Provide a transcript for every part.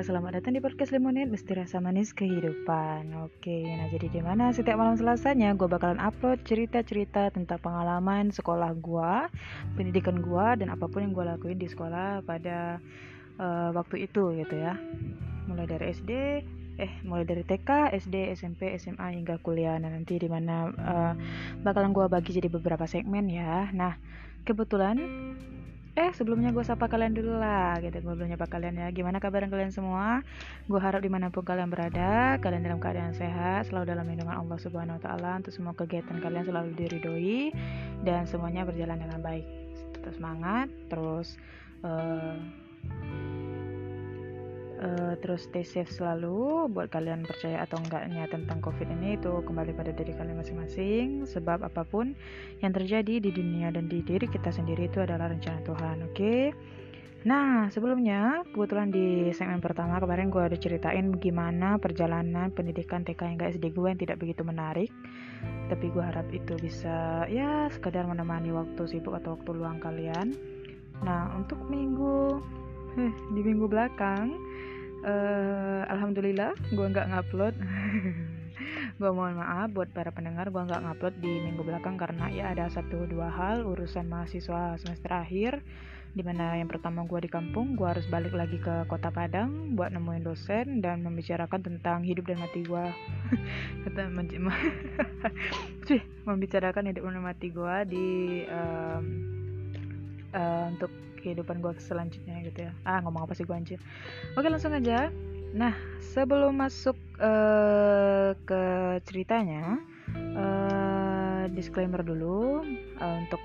selamat datang di podcast Lemonade Mesti Rasa Manis Kehidupan. Oke, nah jadi di mana setiap malam selasanya gue bakalan upload cerita-cerita tentang pengalaman sekolah gue Pendidikan gue dan apa pun yang gue lakuin di sekolah pada uh, waktu itu gitu ya. Mulai dari SD, eh mulai dari TK, SD, SMP, SMA hingga kuliah. Nah nanti di mana uh, bakalan gue bagi jadi beberapa segmen ya. Nah kebetulan Eh sebelumnya gue sapa kalian dulu lah gitu. Gue belum nyapa kalian ya. Gimana kabar kalian semua? Gue harap di mana pun kalian berada Kalian dalam keadaan sehat Selalu dalam lindungan Allah subhanahu wa ta'ala. Untuk semua kegiatan kalian selalu diridhoi Dan semuanya berjalan dengan baik. Tetap semangat Terus uh, uh, terus stay safe selalu buat kalian percaya atau enggaknya tentang covid ini itu kembali pada diri kalian masing-masing sebab apa pun yang terjadi di dunia dan di diri kita sendiri itu adalah rencana Tuhan oke okay? Nah, sebelumnya kebetulan di segmen pertama kemarin gue ada ceritain gimana perjalanan pendidikan TK hingga SD gue yang tidak begitu menarik. Tapi gue harap itu bisa ya sekedar menemani waktu sibuk atau waktu luang kalian. Nah, untuk minggu di minggu belakang uh, alhamdulillah gue nggak ngupload. Gue mohon maaf buat para pendengar gue nggak ngupload di minggu belakang karena ya ada satu dua hal urusan mahasiswa semester akhir di mana yang pertama gue di kampung gue harus balik lagi ke kota Padang buat nemuin dosen dan membicarakan tentang hidup dan mati gue kata membicarakan hidup dan mati gue di um, uh, untuk kehidupan gue selanjutnya gitu ya. Ah ngomong apa sih gue anjir? Oke langsung aja. Nah sebelum masuk uh, ke ceritanya uh, disclaimer dulu uh, untuk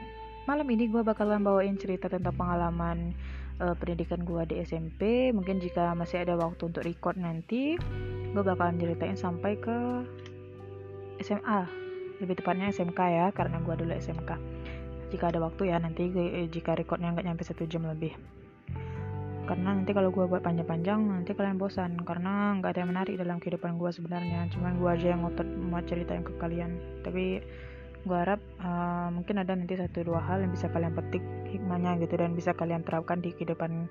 malam ini gue bakalan bawain cerita tentang pengalaman uh, pendidikan gue di SMP mungkin jika masih ada waktu untuk record nanti gue bakalan ceritain sampai ke SMA lebih tepatnya SMK ya karena gue dulu SMK jika ada waktu ya nanti eh, jika recordnya nggak nyampe satu jam lebih. Karena nanti kalau gue buat panjang-panjang nanti kalian bosan karena nggak ada yang menarik dalam kehidupan gue sebenarnya. Cuman gue aja yang ngotot mau ceritain ke kalian. Tapi gue harap uh, mungkin ada nanti satu dua hal yang bisa kalian petik hikmahnya gitu dan bisa kalian terapkan di kehidupan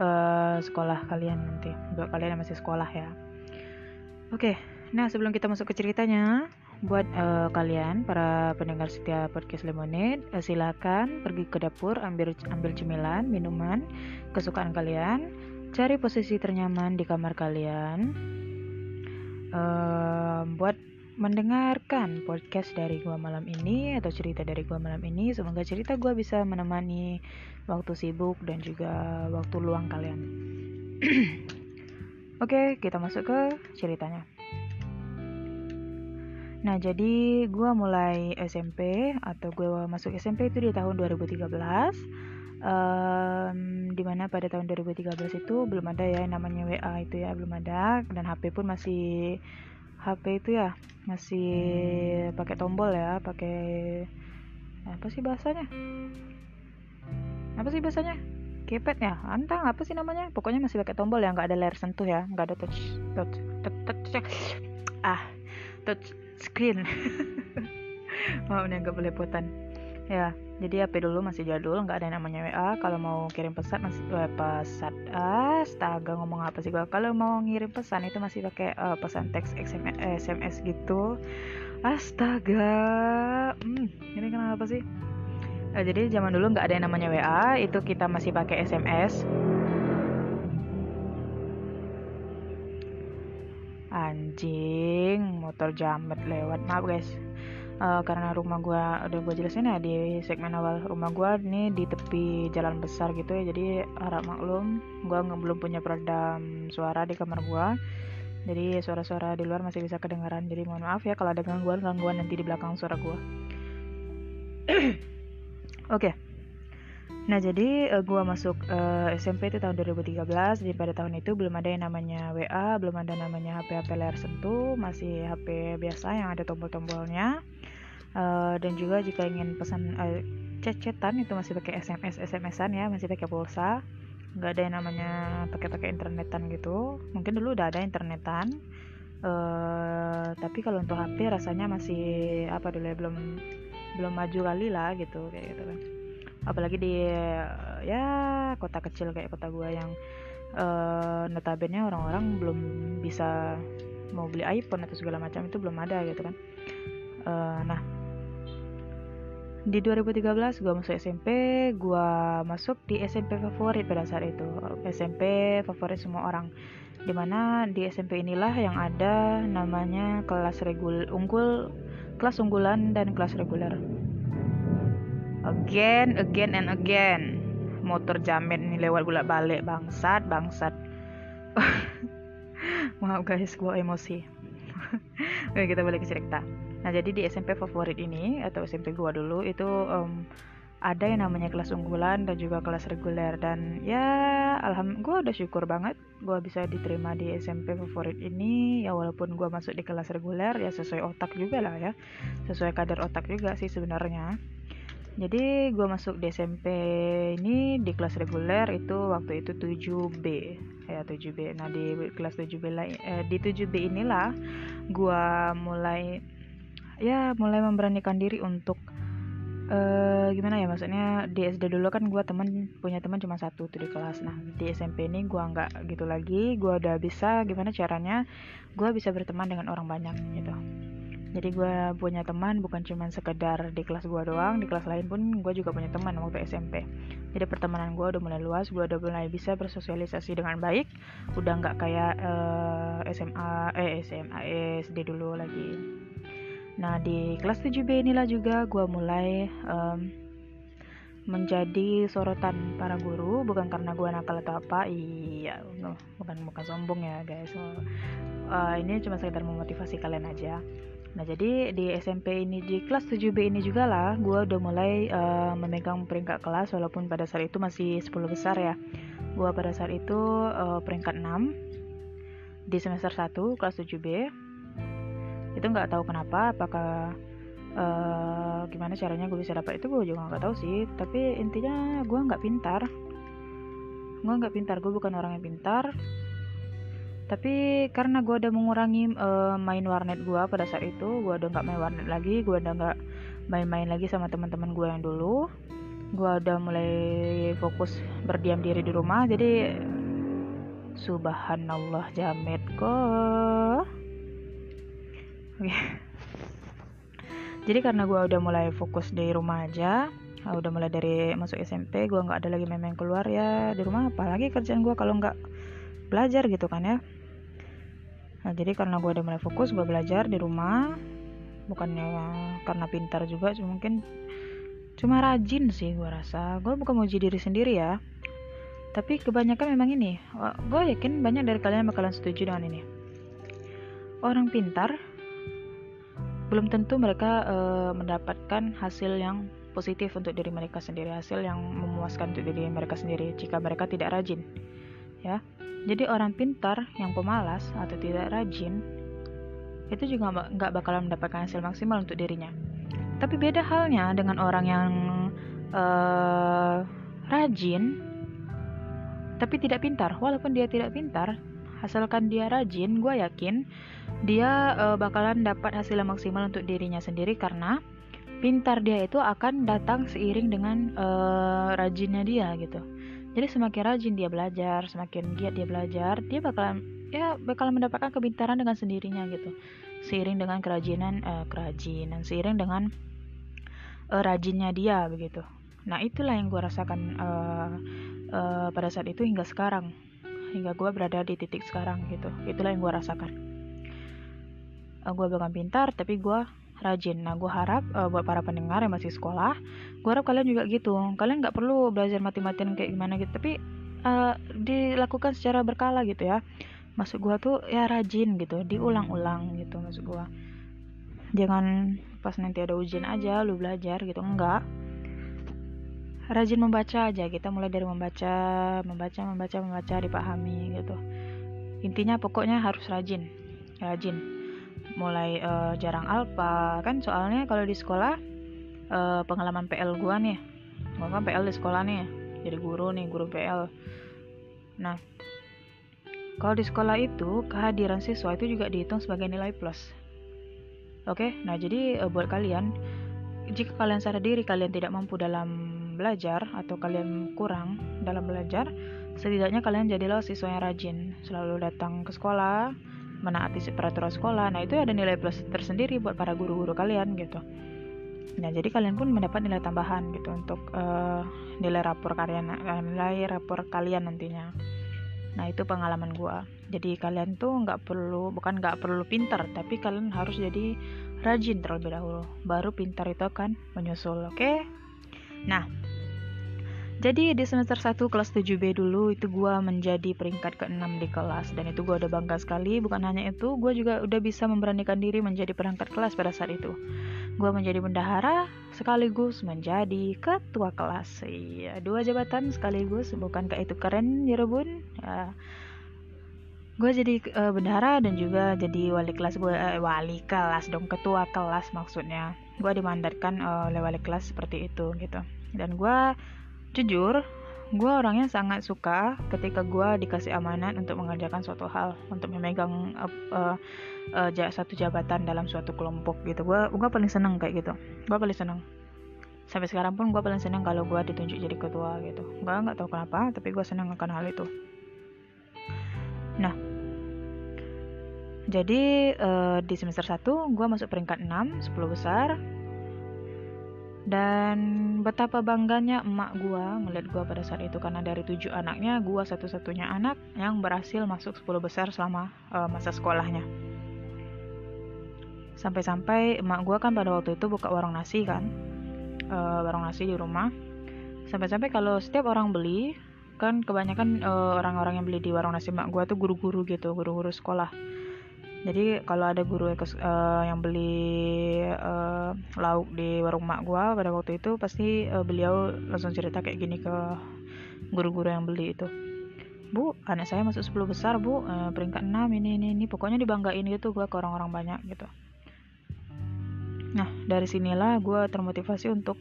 uh, sekolah kalian nanti. Buat kalian yang masih sekolah ya. Oke okay, nah sebelum kita masuk ke ceritanya buat uh, kalian para pendengar setia podcast Lemonade uh, silakan pergi ke dapur ambil ambil cemilan minuman kesukaan kalian cari posisi ternyaman di kamar kalian uh, buat mendengarkan podcast dari gua malam ini atau cerita dari gua malam ini. Semoga cerita gua bisa menemani waktu sibuk dan juga waktu luang kalian. Oke okay, kita masuk ke ceritanya Nah, jadi gue mulai SMP atau gue masuk SMP itu di tahun 2013. Um, di mana pada tahun 2013 itu belum ada ya namanya WA itu ya belum ada. Dan HP pun masih HP itu ya masih pakai tombol ya pakai apa sih bahasanya? Apa sih bahasanya? Keypad ya? Antang apa sih namanya? Pokoknya masih pakai tombol ya nggak ada layar sentuh ya nggak ada touch touch touch, touch, touch. ah touch screen. Nih agak belepotan ya jadi HP dulu masih jadul nggak ada yang namanya WA kalau mau kirim pesan masih eh, pesan astaga ngomong apa sih gua? Kalau mau ngirim pesan itu masih pakai uh, pesan teks SMS, SMS gitu. Astaga. Hmm, ini kenapa sih? Uh, jadi zaman dulu nggak ada yang namanya WA itu kita masih pakai SMS anjing motor jamet lewat. Maaf guys. Uh, karena rumah gue udah gue jelasin ya di segmen awal rumah gue nih di tepi jalan besar gitu ya. Jadi harap maklum gue belum punya peredam suara di kamar gue jadi suara-suara di luar masih bisa kedengaran. Jadi mohon maaf ya kalau ada gangguan gangguan nanti di belakang suara gue oke. okay. Nah jadi uh, gua masuk uh, eh, SMP itu tahun 2013 Jadi pada tahun itu belum ada yang namanya WA Belum ada namanya HP-HP layar sentuh Masih HP biasa yang ada tombol-tombolnya. Uh, Dan juga jika ingin pesan uh, chat-chatan itu masih pakai SMS SMS-an ya Masih pakai pulsa. Nggak ada yang namanya pakai-pakai internetan gitu. Mungkin dulu udah ada internetan. Uh, Tapi kalau untuk HP rasanya masih apa dulu ya belum belum maju kali lah gitu kayak gitu kan apalagi di ya kota kecil kayak kota gua yang uh, notabene orang-orang belum bisa mau beli iPhone atau segala macam itu belum ada gitu kan. Uh, nah di 2013 gue masuk SMP gue masuk di SMP favorit pada saat itu. SMP favorit semua orang. Di mana di SMP inilah yang ada namanya kelas regul unggul kelas unggulan dan kelas reguler again again and again. Motor jamet ini lewat bolak balik bangsat bangsat. Maaf guys gue emosi. Oke kita balik ke cerita. Nah jadi di SMP favorit ini atau SMP gua dulu itu um, ada yang namanya kelas unggulan dan juga kelas reguler. Dan ya alhamdulillah gue udah syukur banget gue bisa diterima di SMP favorit ini. Ya walaupun gue masuk di kelas reguler ya sesuai otak juga lah ya. Sesuai kadar otak juga sih sebenarnya jadi gue masuk di SMP ini di kelas reguler itu waktu itu 7B ya 7B nah di kelas 7B eh, di 7B inilah gue mulai ya mulai memberanikan diri untuk uh, gimana ya maksudnya di SD dulu kan gue temen punya teman cuma satu tuh di kelas. Nah di SMP ini gue nggak gitu lagi. Gue udah bisa gimana caranya gue bisa berteman dengan orang banyak gitu jadi gue punya teman bukan cuma sekedar di kelas gue doang di kelas lain pun gue juga punya teman waktu SMP jadi pertemanan gue udah mulai luas gue udah mulai bisa bersosialisasi dengan baik. Udah nggak kayak uh, eh, SMA eh SMA SD dulu lagi. Nah di kelas 7B inilah juga gue mulai um, menjadi sorotan para guru. Bukan karena gue nakal atau apa iya bukan bukan sombong ya guys. Uh, ini cuma sekedar memotivasi kalian aja nah jadi di SMP ini di kelas 7B ini juga lah gue udah mulai uh, memegang peringkat kelas walaupun pada saat itu masih 10 besar ya. Gue pada saat itu uh, peringkat 6 di semester 1 kelas 7B itu nggak tahu kenapa apakah uh, gimana caranya gue bisa dapat itu gue juga nggak tahu sih. Tapi intinya gue nggak pintar. Gue nggak pintar gue bukan orang yang pintar tapi karena gue udah mengurangi uh, main warnet gue pada saat itu gue udah nggak main warnet lagi gue udah nggak main-main lagi sama teman-teman gue yang dulu gue udah mulai fokus berdiam diri di rumah jadi subhanallah jamet kok. Jadi karena gue udah mulai fokus di rumah aja, udah mulai dari masuk SMP, gue nggak ada lagi main-main keluar ya di rumah. Apalagi kerjaan gue kalau nggak belajar gitu kan ya. Nah jadi karena gue udah mulai fokus, gue belajar di rumah. Bukannya karena pintar juga, cuma mungkin cuma rajin sih gue rasa. Gue bukan mau jadi diri sendiri ya. Tapi kebanyakan memang ini, gue yakin banyak dari kalian bakalan setuju dengan ini. Orang pintar belum tentu mereka uh, mendapatkan hasil yang positif untuk diri mereka sendiri, hasil yang memuaskan untuk diri mereka sendiri jika mereka tidak rajin. Ya. Jadi orang pintar yang pemalas atau tidak rajin itu juga nggak bakalan mendapatkan hasil maksimal untuk dirinya. Tapi beda halnya dengan orang yang uh, rajin tapi tidak pintar. Walaupun dia tidak pintar, asalkan dia rajin, gue yakin dia uh, bakalan dapat hasil maksimal untuk dirinya sendiri karena pintar dia itu akan datang seiring dengan uh, rajinnya dia gitu. Jadi semakin rajin dia belajar, semakin giat dia belajar, dia bakalan ya bakalan mendapatkan kepintaran dengan sendirinya gitu. Seiring dengan kerajinan uh, kerajinan, seiring dengan uh, rajinnya dia begitu. Nah itulah yang gue rasakan uh, uh, pada saat itu hingga sekarang, hingga gue berada di titik sekarang gitu. Itulah yang gue rasakan uh, gue bukan pintar tapi gue rajin. Nah gue harap uh, buat para pendengar yang masih sekolah gue harap kalian juga gitu. Kalian nggak perlu belajar mati-matian kayak gimana gitu tapi uh, dilakukan secara berkala gitu ya. Maksud gue tuh ya rajin gitu diulang-ulang gitu maksud gue jangan pas nanti ada ujian aja lu belajar gitu enggak. Rajin membaca aja kita mulai dari membaca membaca membaca membaca dipahami gitu. Intinya pokoknya harus rajin rajin mulai uh, jarang alfa kan soalnya kalau di sekolah uh, pengalaman PL gua nih gua kan PL di sekolah nih jadi guru nih guru PL nah kalau di sekolah itu kehadiran siswa itu juga dihitung sebagai nilai plus. Oke? Okay? nah jadi uh, buat kalian jika kalian sadar diri kalian tidak mampu dalam belajar atau kalian kurang dalam belajar setidaknya kalian jadilah siswa yang rajin. Selalu datang ke sekolah menaati peraturan sekolah. Nah itu ada nilai plus tersendiri buat para guru-guru kalian gitu. Nah jadi kalian pun mendapat nilai tambahan gitu untuk uh, nilai rapor kalian uh, nilai rapor kalian nantinya. Nah itu pengalaman gue jadi kalian tuh nggak perlu bukan nggak perlu pintar tapi kalian harus jadi rajin terlebih dahulu. Baru pintar itu akan menyusul oke? Okay? nah jadi di semester 1 kelas 7B dulu itu gue menjadi peringkat ke-6 di kelas dan itu gue udah bangga sekali. Bukan hanya itu, gue juga udah bisa memberanikan diri menjadi perangkat kelas pada saat itu. Gue menjadi bendahara sekaligus menjadi ketua kelas. Iya, dua jabatan sekaligus. Bukankah itu keren, Rebun? Ya. Gue jadi uh, bendahara dan juga jadi wali kelas gue uh, wali kelas dong ketua kelas maksudnya. Gue dimandatkan uh, oleh wali kelas seperti itu gitu. Dan gue Jujur, gue orangnya sangat suka ketika gue dikasih amanat untuk mengerjakan suatu hal, untuk memegang uh, uh, uh, satu jabatan dalam suatu kelompok gitu. Gue gue paling seneng kayak gitu. Gue paling seneng. Sampai sekarang pun gue paling seneng kalau gue ditunjuk jadi ketua gitu. Gue nggak tahu kenapa, tapi gue seneng akan hal itu. Nah, jadi uh, di semester 1 gue masuk peringkat 6, 10 besar dan betapa bangganya emak gua ngeliat gua pada saat itu karena dari tujuh anaknya gua satu-satunya anak yang berhasil masuk 10 besar selama uh, masa sekolahnya. Sampai-sampai emak gua kan pada waktu itu buka warung nasi kan uh, warung nasi di rumah. Sampai-sampai kalau setiap orang beli kan kebanyakan eh, orang-orang uh, yang beli di warung nasi emak gua tuh guru-guru gitu guru-guru sekolah jadi kalau ada guru uh, yang beli uh, lauk di warung mak gua pada waktu itu pasti uh, beliau langsung cerita kayak gini ke guru-guru yang beli itu. Bu anak saya masuk 10 besar bu. Uh, peringkat 6 ini ini ini. Pokoknya dibanggain gitu gua ke orang-orang banyak gitu. Nah dari sinilah gua termotivasi untuk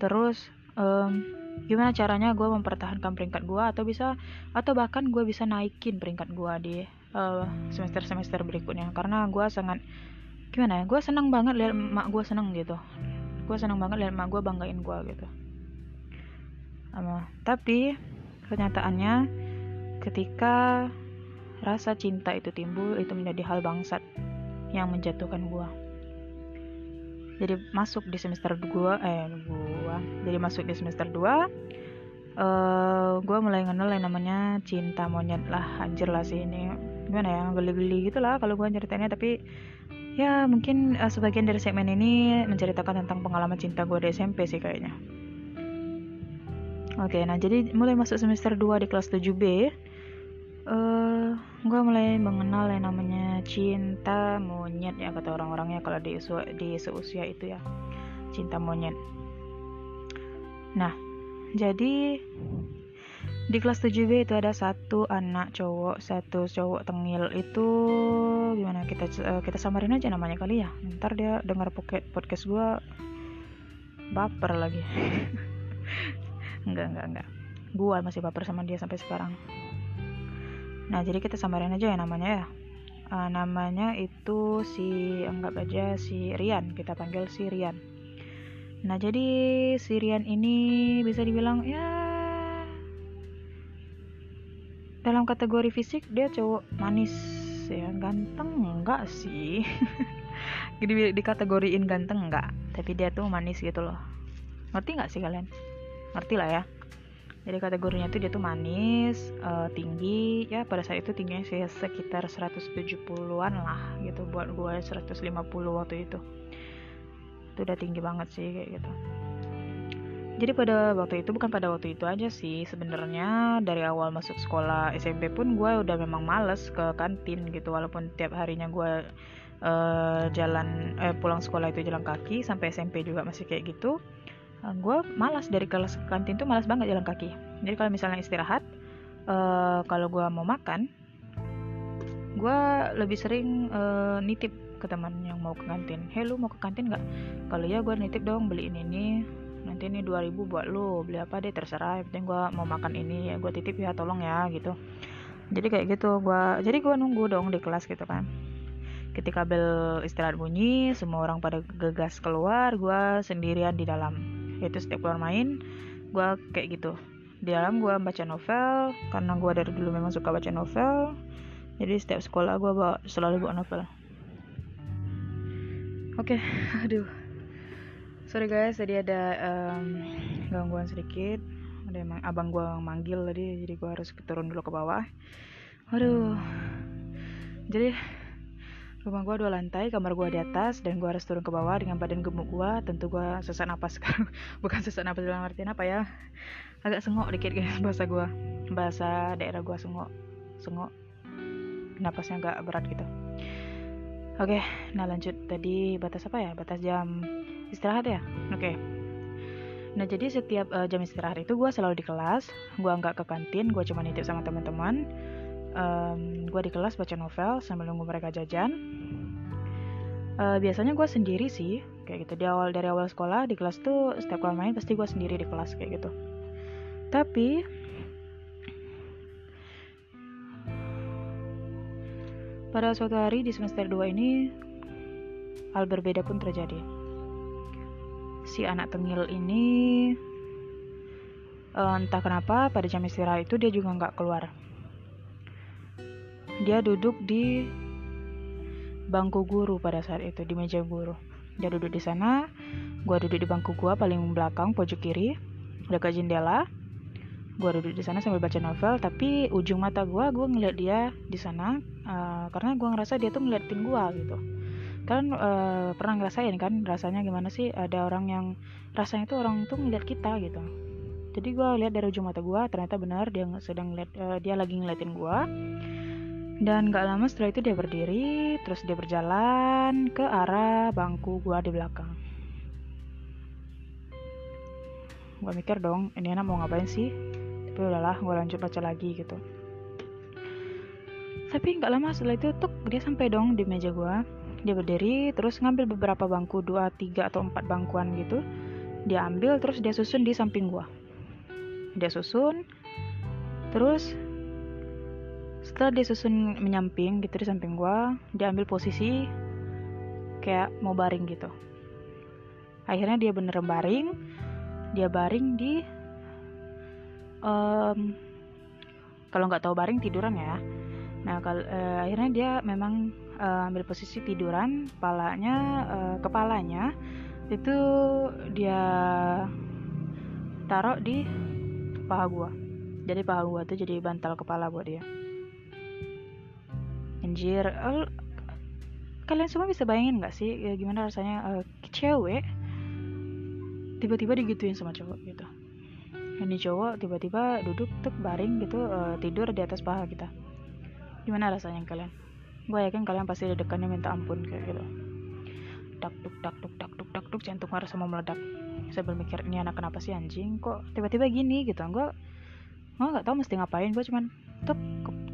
terus um, gimana caranya gue mempertahankan peringkat gue atau bisa atau bahkan gue bisa naikin peringkat gue di uh, semester-semester berikutnya. Karena gue sangat gimana ya gue senang banget lihat emak gue seneng gitu. Gue senang banget lihat emak gue banggain gue gitu. Um, tapi kenyataannya ketika rasa cinta itu timbul itu menjadi hal bangsat yang menjatuhkan gue jadi masuk di semester 2 eh gua jadi masuk di semester 2 uh, gue mulai kenal yang namanya cinta monyet lah anjir lah sih ini gimana ya geli-geli gitu lah kalau gue ceritainnya tapi ya mungkin uh, sebagian dari segmen ini menceritakan tentang pengalaman cinta gue di SMP sih kayaknya. Oke okay, nah jadi mulai masuk semester 2 di kelas 7B uh, gue mulai mengenal yang namanya cinta monyet ya kata orang-orangnya kalau di, di seusia itu ya cinta monyet. Nah jadi di kelas 7B itu ada satu anak cowok satu cowok tengil. Itu gimana? Kita uh, kita samarin aja namanya kali ya. Ntar dia dengar podcast gue baper lagi. Enggak enggak enggak. Gue masih baper sama dia sampai sekarang. Nah jadi kita samarin aja ya namanya ya. Uh, namanya itu si anggap aja si Rian. Kita panggil si Rian. Nah, jadi Sirian ini bisa dibilang ya dalam kategori fisik dia cowok manis ya, ganteng enggak sih. Jadi dikategoriin ganteng enggak, tapi dia tuh manis gitu loh. Ngerti nggak sih kalian? Ngerti lah ya. Jadi kategorinya tuh dia tuh manis, uh, tinggi, ya pada saat itu tingginya sih sekitar 170-an lah gitu buat gue 150 waktu itu itu udah tinggi banget sih kayak gitu jadi pada waktu itu bukan pada waktu itu aja sih sebenarnya dari awal masuk sekolah SMP pun gue udah memang males ke kantin gitu. Walaupun tiap harinya gue uh, jalan eh, pulang sekolah itu jalan kaki sampai SMP juga masih kayak gitu uh, eh, gue malas dari kelas ke kantin tuh malas banget jalan kaki. Jadi kalau misalnya istirahat uh, kalau gue mau makan gue lebih sering uh, nitip ke teman yang mau ke kantin. Hey mau ke kantin nggak? Kalau ya gue nitip dong beliin ini nanti ini 2000 buat lu. Beli apa deh terserah. Yang penting gue mau makan ini. Ya gue titip ya tolong ya gitu. Jadi kayak gitu gue jadi gue nunggu dong di kelas gitu kan. Ketika bel istirahat bunyi semua orang pada gegas keluar gue sendirian di dalam. Yaitu setiap keluar main gue kayak gitu. Di dalam gue baca novel karena gue dari dulu memang suka baca novel jadi setiap sekolah gue selalu bawa novel. Oke okay. aduh sorry guys tadi ada um, gangguan sedikit. Ada emang abang gue manggil tadi jadi gue harus turun dulu ke bawah. Aduh jadi rumah gue dua lantai kamar gue di atas dan gue harus turun ke bawah dengan badan gemuk gue tentu gue sesak napas sekarang. Bukan sesak napas dalam artian apa ya. Agak sengok dikit guys bahasa gue bahasa daerah gue sengok. Sengok. Napasnya agak berat gitu oke nah lanjut. Tadi batas apa ya? Batas jam istirahat ya? Oke. Nah jadi setiap uh, jam istirahat itu gue selalu di kelas. Gue nggak ke kantin gue cuma nitip sama teman-teman. Um, gue di kelas baca novel sambil nunggu mereka jajan. Uh, biasanya gue sendiri sih kayak gitu. Di awal dari awal sekolah di kelas tuh setiap kali main pasti gue sendiri di kelas kayak gitu. Tapi pada suatu hari di semester 2 ini hal berbeda pun terjadi. Si anak tengil ini uh, entah kenapa pada jam istirahat itu dia juga nggak keluar. Dia duduk di bangku guru pada saat itu di meja guru. Dia duduk di sana gue duduk di bangku gue paling belakang pojok kiri dekat jendela gue duduk di sana sambil baca novel tapi ujung mata gue gue ngeliat dia di sana uh, karena gue ngerasa dia tuh ngeliatin gue gitu kan uh, pernah ngerasain kan rasanya gimana sih ada orang yang rasanya tuh orang tuh ngeliat kita gitu jadi gue lihat dari ujung mata gue ternyata benar dia sedang ngeliat uh, dia lagi ngeliatin gue dan gak lama setelah itu dia berdiri, terus dia berjalan ke arah bangku gua di belakang. Gua mikir dong, ini anak mau ngapain sih? Tapi udahlah, gua lanjut baca lagi gitu. Tapi gak lama setelah itu tuh dia sampai dong di meja gua. Dia berdiri, terus ngambil beberapa bangku, dua, tiga atau empat bangkuan gitu. Dia ambil, terus dia susun di samping gua. Dia susun, terus setelah dia susun menyamping gitu di samping gua dia ambil posisi kayak mau baring gitu akhirnya dia bener baring dia baring di um, kalau nggak tahu baring tiduran ya. Nah kalau uh, akhirnya dia memang uh, ambil posisi tiduran kepalanya uh, kepalanya itu dia taruh di paha gua. Jadi paha gua tuh jadi bantal kepala buat dia. Anjir uh, kalian semua bisa bayangin gak sih ya, gimana rasanya uh, cewek tiba-tiba digituin sama cowok gitu ini cowok tiba-tiba duduk tuk baring gitu uh, tidur di atas paha kita. Gimana rasanya kalian? Gue yakin kalian pasti dedekannya minta ampun kayak gitu. Dak duk dak duk dak duk dak duk jantung harus mau meledak. Saya berpikir ini anak kenapa sih anjing? Kok tiba-tiba gini? Gitu. Gue gue nggak tahu mesti ngapain. Gue cuman tuh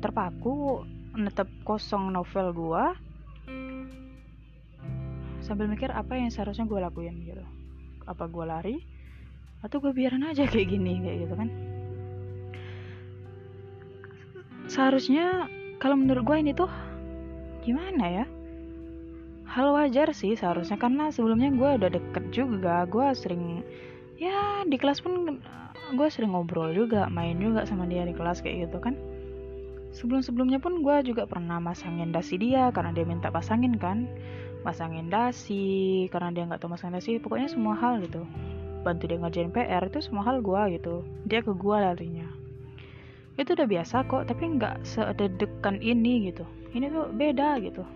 terpaku netep kosong novel gua. Sambil mikir apa yang seharusnya gue lakuin? Gitu. Apa gue lari atau gue biarin aja kayak gini kayak gitu kan. Seharusnya kalau menurut gue ini tuh gimana ya? Hal wajar sih seharusnya karena sebelumnya gue udah deket juga gue sering ya di kelas pun gue sering ngobrol juga main juga sama dia di kelas kayak gitu kan. Sebelum-sebelumnya pun gue juga pernah masangin dasi dia karena dia minta pasangin kan. Pasangin dasi karena dia nggak tahu masangin dasi pokoknya semua hal gitu bantu dia ngerjain PR itu semua hal gue gitu. Dia ke gue larinya. Itu udah biasa kok tapi nggak sededekan ini gitu. Ini tuh beda gitu.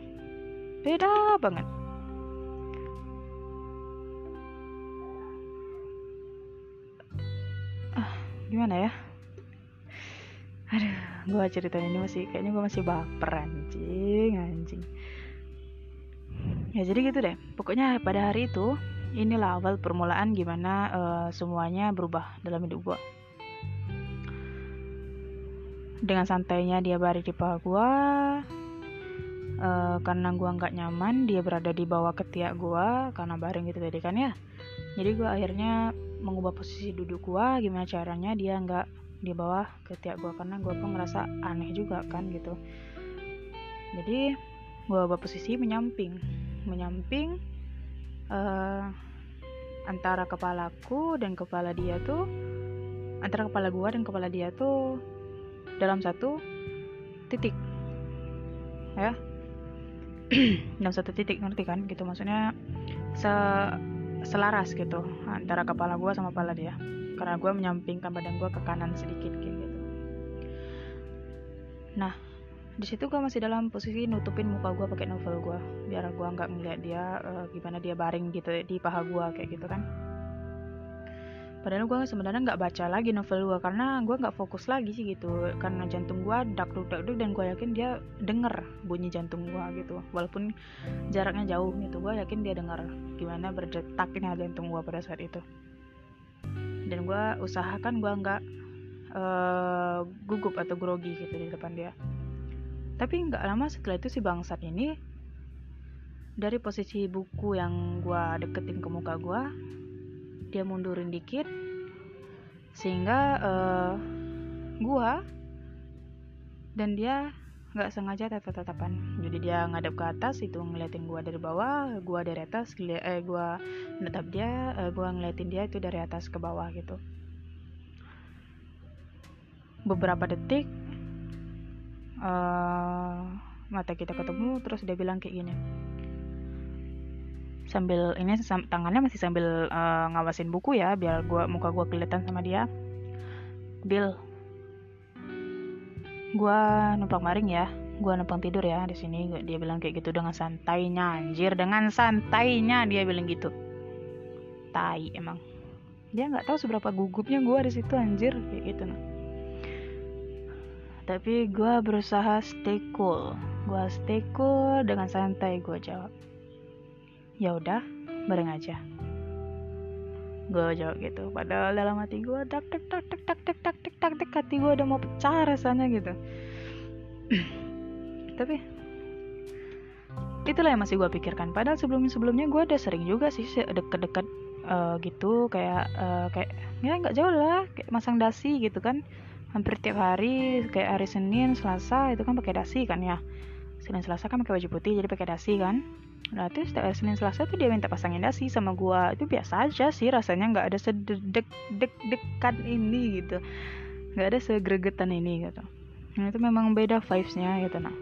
Beda banget. Ah gimana ya? Aduh gue ceritain ini masih kayaknya gue masih baper anjing anjing. Ya jadi gitu deh. Pokoknya pada hari itu inilah awal permulaan gimana uh, semuanya berubah dalam hidup gue dengan santainya dia baring di paha gue uh, karena gue nggak nyaman dia berada di bawah ketiak gue karena baring gitu tadi kan ya. Jadi gue akhirnya mengubah posisi duduk gue gimana caranya dia nggak di bawah ketiak gue karena gue pun ngerasa aneh juga kan gitu. Jadi gue ubah posisi menyamping. Menyamping uh, antara kepalaku dan kepala dia tuh antara kepala gue dan kepala dia tuh dalam satu titik. Ya. Dalam satu titik ngerti kan? Gitu maksudnya se selaras gitu antara kepala gue sama kepala dia. Karena gue menyampingkan badan gue ke kanan sedikit kayak gitu. Nah di situ gue masih dalam posisi nutupin muka gue pakai novel gue biar gue nggak ngeliat dia uh, gimana dia baring gitu di paha gue kayak gitu kan. Padahal gue sebenarnya nggak baca lagi novel gue karena gue nggak fokus lagi sih gitu. Karena jantung gue dak duk dak duk dan gue yakin dia denger bunyi jantung gue gitu. Walaupun jaraknya jauh gitu gue yakin dia denger gimana berdetaknya jantung gue pada saat itu. Dan gue usahakan gue nggak uh, gugup atau grogi gitu di depan dia tapi nggak lama setelah itu si bangsat ini dari posisi buku yang gue deketin ke muka gue dia mundurin dikit sehingga uh, gue dan dia nggak sengaja tatap-tatapan jadi dia ngadep ke atas itu ngeliatin gue dari bawah gue dari atas eh gue netap dia eh, gue ngeliatin dia itu dari atas ke bawah gitu. Beberapa detik uh, mata kita ketemu terus dia bilang kayak gini. Sambil ini tangannya masih sambil uh, ngawasin buku ya biar gua muka gua kelihatan sama dia. Bill gua numpang maring ya. Gua numpang tidur ya di sini. Dia bilang kayak gitu dengan santainya anjir. Dengan santainya dia bilang gitu. Tai emang. Dia nggak tahu seberapa gugupnya gua di situ anjir. Kayak gitu nah tapi gue berusaha stay cool gue stay cool dengan santai gue jawab ya udah bareng aja gue jawab gitu padahal dalam hati gue tak tak tak tak tak tak tak tak tak tak hati gue udah mau pecah rasanya gitu tapi itulah yang masih gue pikirkan padahal sebelum sebelumnya gue udah sering juga sih deket-deket uh, gitu kayak uh, kayak ya nggak jauh lah kayak masang dasi gitu kan hampir tiap hari kayak hari Senin Selasa itu kan pakai dasi kan ya. Senin Selasa kan pakai baju putih jadi pakai dasi kan. Nah terus setiap hari Senin Selasa tuh dia minta pasangin dasi sama gua. Itu biasa aja sih rasanya nggak ada sedek dek dekan ini gitu. Nggak ada segregetan ini gitu. Nah itu memang beda vibesnya gitu nah.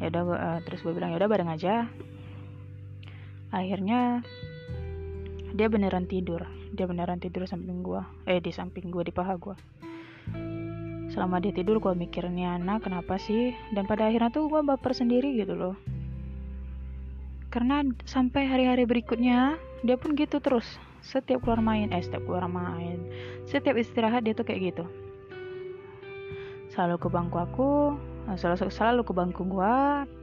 Ya udah uh, terus gue bilang ya udah bareng aja. Akhirnya dia beneran tidur. Dia beneran tidur samping gua. Eh di samping gua di paha gua selama dia tidur gue mikir nih anak kenapa sih? Dan pada akhirnya tuh gue baper sendiri gitu loh. Karena sampai hari-hari berikutnya dia pun gitu terus. Setiap keluar main eh setiap keluar main. Setiap istirahat dia tuh kayak gitu. Selalu ke bangku aku eh, selalu selalu ke bangku gue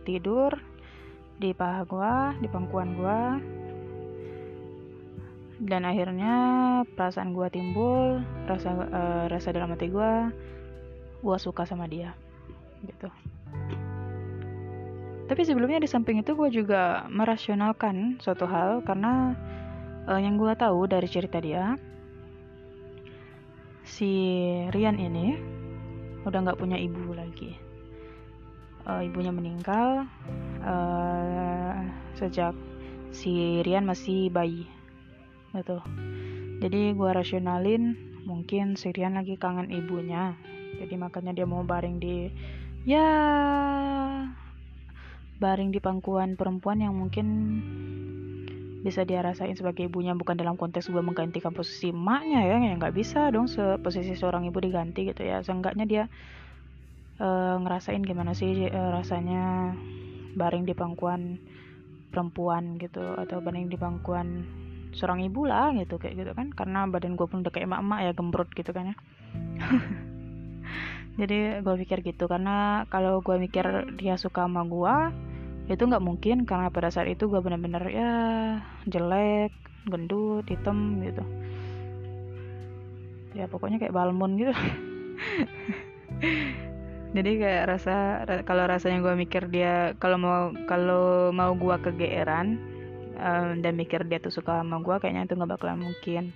tidur di paha gue di pangkuan gue dan akhirnya perasaan gue timbul rasa uh, rasa dalam hati gue gue suka sama dia gitu. Tapi sebelumnya di samping itu gue juga merasionalkan suatu hal karena uh, yang gue tahu dari cerita dia si Rian ini udah nggak punya ibu lagi. Uh, ibunya meninggal uh, sejak si Rian masih bayi gitu. Jadi gue rasionalin mungkin si Rian lagi kangen ibunya. Jadi makanya dia mau baring di ya baring di pangkuan perempuan yang mungkin bisa dia rasain sebagai ibunya bukan dalam konteks gue menggantikan posisi emaknya ya yang nggak bisa dong se posisi seorang ibu diganti gitu ya. Seenggaknya dia uh, ngerasain gimana sih uh, rasanya baring di pangkuan perempuan gitu atau baring di pangkuan seorang ibu lah gitu kayak gitu kan. Karena badan gue pun udah kayak emak-emak ya gembrot gitu kan ya. Jadi gue pikir gitu. Karena kalau gue mikir dia suka sama gue itu nggak mungkin. Karena pada saat itu gue bener-bener ya jelek gendut hitam gitu. Ya pokoknya kayak balmon gitu. Jadi kayak rasa kalau rasanya gue mikir dia kalau mau kalau mau gue kegeeran um, dan mikir dia tuh suka sama gue kayaknya itu nggak bakalan mungkin.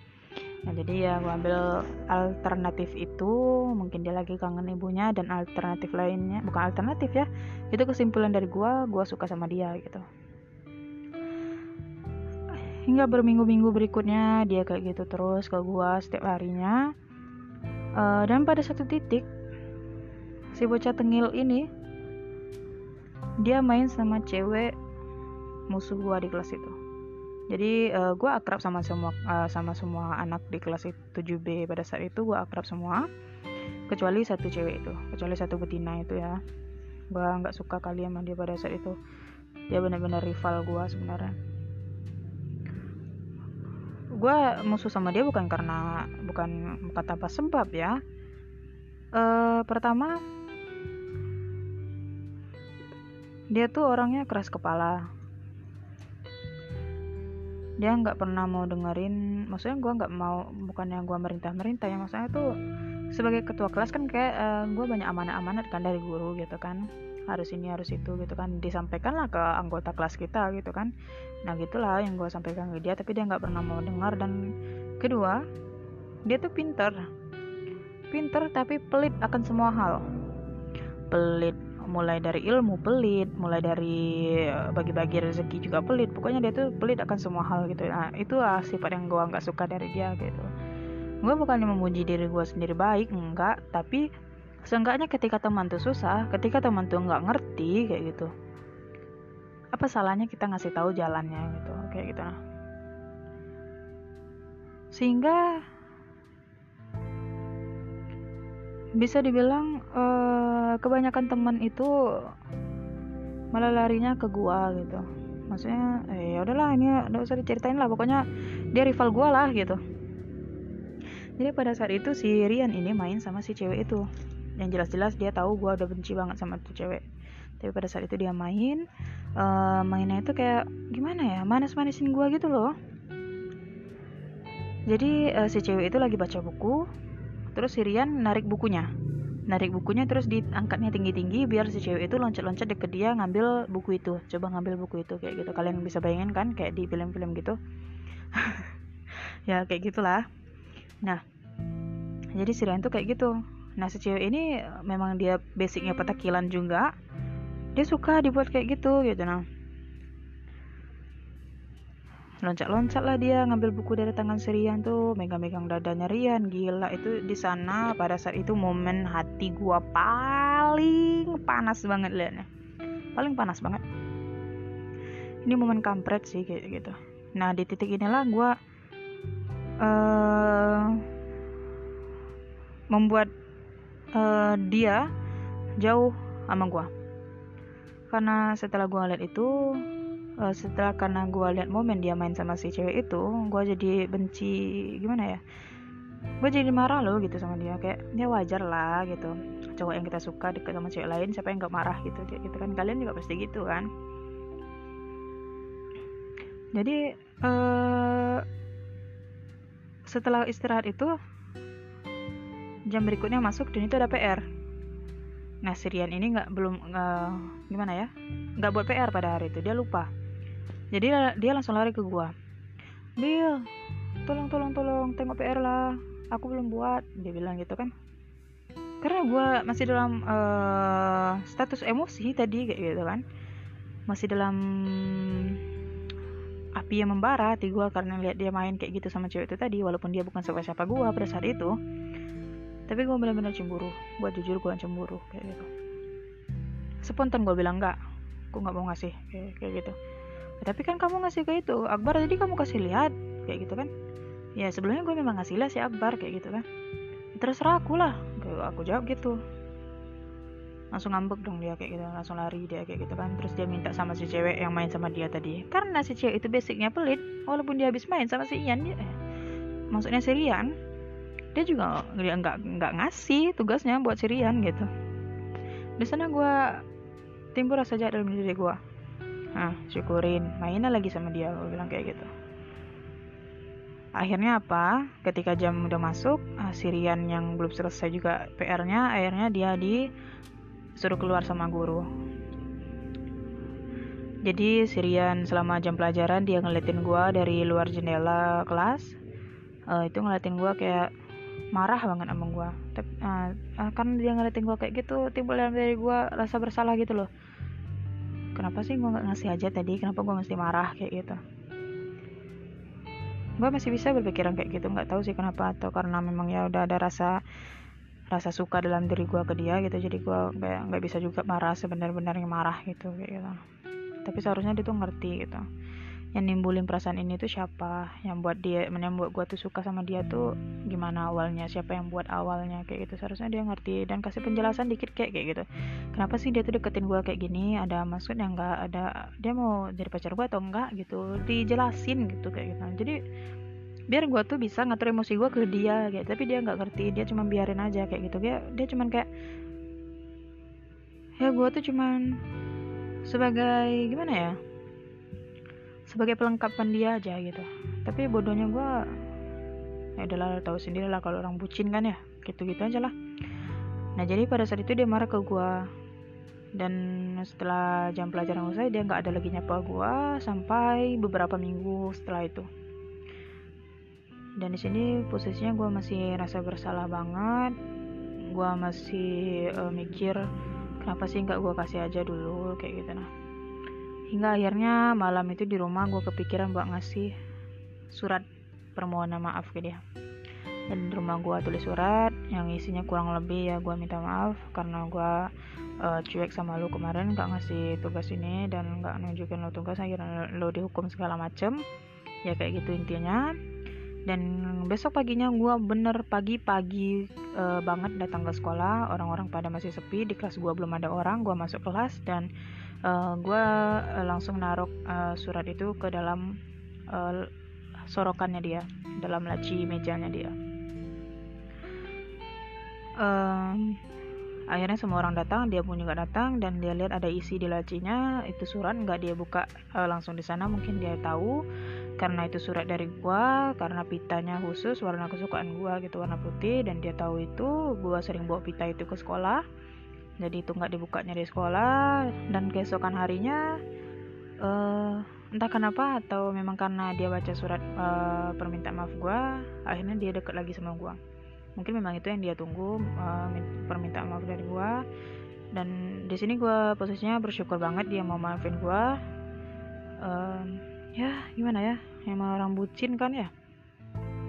Nah jadi ya gue ambil alternatif itu mungkin dia lagi kangen ibunya dan alternatif lainnya bukan alternatif ya itu kesimpulan dari gue gue suka sama dia gitu. Hingga berminggu-minggu berikutnya dia kayak gitu terus ke gue setiap harinya. Uh, dan pada satu titik si bocah tengil ini dia main sama cewek musuh gua di kelas itu. Jadi uh, gua akrab sama semua uh, sama semua anak di kelas 7B pada saat itu gua akrab semua kecuali satu cewek itu kecuali satu betina itu ya. Gua nggak suka kali sama dia pada saat itu. Dia benar-benar rival gua sebenarnya. Gue musuh sama dia bukan karena bukan kata apa sebab ya. Uh, pertama dia tuh orangnya keras kepala dia nggak pernah mau dengerin maksudnya gue nggak mau bukan yang gue merintah merintah ya maksudnya tuh sebagai ketua kelas kan kayak uh, eh, gue banyak amanat-amanat kan dari guru gitu kan. Harus ini harus itu gitu kan disampaikan lah ke anggota kelas kita gitu kan. Nah gitulah yang gue sampaikan ke dia tapi dia nggak pernah mau dengar. Dan kedua dia tuh pinter. Pinter tapi pelit akan semua hal. Pelit mulai dari ilmu pelit mulai dari eh, bagi-bagi rezeki juga pelit. Pokoknya dia tuh pelit akan semua hal gitu. Nah itu lah sifat yang gue nggak suka dari dia gitu. Gue bukannya memuji diri gue sendiri baik enggak. Tapi seenggaknya ketika teman tuh susah ketika teman tuh nggak ngerti kayak gitu. Apa salahnya kita ngasih tahu jalannya gitu kayak gitu. Nah sehingga bisa dibilang uh, kebanyakan teman itu malah larinya ke gua gitu. Maksudnya eh ya udahlah ini udah usah diceritain lah. Pokoknya dia rival gua lah gitu. Jadi pada saat itu si Rian ini main sama si cewek itu. Yang jelas-jelas dia tahu gua udah benci banget sama tuh cewek. Tapi pada saat itu dia main uh, mainnya itu kayak gimana ya manis-manisin gua gitu loh. Jadi uh, si cewek itu lagi baca buku terus si Rian narik bukunya. Narik bukunya terus diangkatnya tinggi-tinggi biar si cewek itu loncat-loncat deket dia ngambil buku itu. Coba ngambil buku itu kayak gitu. Kalian bisa bayangin kan kayak di film-film gitu. Ya kayak gitulah. Nah jadi si Rian tuh kayak gitu. Nah si cewek ini memang dia basicnya petakilan juga. Dia suka dibuat kayak gitu gitu. Nah loncat-loncat lah dia ngambil buku dari tangan Sirian tuh megang-megang dadanya Rian. Gila itu di sana pada saat itu momen hati gua paling panas banget liatnya paling panas banget. Ini momen kampret sih kayak gitu. Nah di titik inilah gua uh, membuat uh, dia jauh sama gua. Karena setelah gua lihat itu uh, setelah karena gue lihat momen dia main sama si cewek itu gue jadi benci gimana ya? Gue jadi marah loh gitu sama dia kayak ya wajar lah gitu. Cowok yang kita suka deket sama cewek lain siapa yang gak marah gitu gitu kan. Kalian juga pasti gitu kan. Jadi uh, setelah istirahat itu jam berikutnya masuk dan itu ada PR nah Sirian ini nggak belum uh, gimana ya? Nggak buat PR pada hari itu dia lupa jadi dia langsung lari ke gua. Bill tolong tolong tolong tengok PR lah. Aku belum buat. Dia bilang gitu kan. Karena gua masih dalam uh, status emosi tadi kayak gitu kan. Masih dalam api yang membara hati gue karena lihat dia main kayak gitu sama cewek itu tadi walaupun dia bukan siapa-siapa gue pada saat itu. Tapi gue benar-benar cemburu. Gue jujur gue cemburu kayak gitu. Spontan gue bilang enggak gue nggak mau ngasih kayak, kayak gitu tapi kan kamu ngasih ke itu Akbar jadi kamu kasih lihat kayak gitu kan? Ya sebelumnya gue memang ngasih lihat si Akbar kayak gitu kan? Terserah aku lah aku jawab gitu. Langsung ngambek dong dia kayak gitu langsung lari dia kayak gitu kan? Terus dia minta sama si cewek yang main sama dia tadi. Karena si cewek itu basicnya pelit walaupun dia habis main sama si Ian dia eh, maksudnya si Rian dia juga dia nggak nggak ngasih tugasnya buat si Rian gitu. Di sana gue timbul rasa jahat dalam diri gue nah syukurin. Mainnya lagi sama dia gue bilang kayak gitu. Akhirnya apa? Ketika jam udah masuk ah, Sirian yang belum selesai juga PR-nya akhirnya dia disuruh keluar sama guru. Jadi Sirian selama jam pelajaran dia ngeliatin gue dari luar jendela kelas. Uh, itu ngeliatin gue kayak marah banget sama gue uh, uh, kan dia ngeliatin gue kayak gitu timbul diri gue rasa bersalah gitu loh kenapa sih gue nggak ngasih aja tadi? Kenapa gue mesti marah? Kayak gitu. Gue masih bisa berpikiran kayak gitu. Nggak tahu sih kenapa atau karena memang ya udah ada rasa rasa suka dalam diri gue ke dia gitu. Jadi gue kayak nggak bisa juga marah sebenar-benarnya marah gitu kayak gitu. Tapi seharusnya dia tuh ngerti gitu yang nimbulin perasaan ini tuh siapa? Yang buat dia yang buat gue tuh suka sama dia tuh gimana awalnya? Siapa yang buat awalnya? Kayak gitu. Seharusnya dia ngerti dan kasih penjelasan dikit kayak kayak gitu. Kenapa sih dia tuh deketin gue kayak gini? Ada maksud yang enggak ada dia mau jadi pacar gue atau enggak gitu? Dijelasin gitu kayak gitu. Jadi biar gue tuh bisa ngatur emosi gue ke dia kayak tapi dia nggak ngerti. Dia cuma biarin aja kayak gitu. Dia dia cuman kayak ya gue tuh cuman sebagai gimana ya sebagai pelengkapan dia aja gitu. Tapi bodohnya gue ya udahlah tahu sendiri lah kalau orang bucin kan ya. Gitu gitu aja lah. Nah jadi pada saat itu dia marah ke gue dan setelah jam pelajaran selesai dia nggak ada lagi nyapa gue sampai beberapa minggu setelah itu. Dan di sini posisinya gue masih rasa bersalah banget. Gue masih uh, mikir kenapa sih nggak gue kasih aja dulu kayak gitu nah Hingga akhirnya malam itu di rumah gue kepikiran buat ngasih surat permohonan maaf ke dia. Dan di rumah gue tulis surat yang isinya kurang lebih ya gue minta maaf karena gue uh, cuek sama lu kemarin gak ngasih tugas ini dan gak nunjukin lo tugas akhirnya lo dihukum segala macem. Ya kayak gitu intinya. Dan besok paginya gue bener pagi-pagi uh, banget datang ke sekolah. Orang-orang pada masih sepi di kelas gue belum ada orang gue masuk kelas dan uh, eh, gue uh, langsung naruh uh, surat itu ke dalam uh, sorokannya dia dalam laci mejanya dia. Um, akhirnya semua orang datang dia pun juga datang dan dia lihat ada isi di lacinya itu surat nggak dia buka uh, langsung di sana mungkin dia tahu karena itu surat dari gua karena pitanya khusus warna kesukaan gua gitu warna putih dan dia tahu itu gua sering bawa pita itu ke sekolah jadi itu nggak dibukanya di sekolah dan keesokan harinya uh, entah kenapa atau memang karena dia baca surat uh, permintaan maaf gue akhirnya dia deket lagi sama gue mungkin memang itu yang dia tunggu uh, permintaan maaf dari gue dan di sini gue posisinya bersyukur banget dia mau maafin gue uh, ya gimana ya emang orang bucin kan ya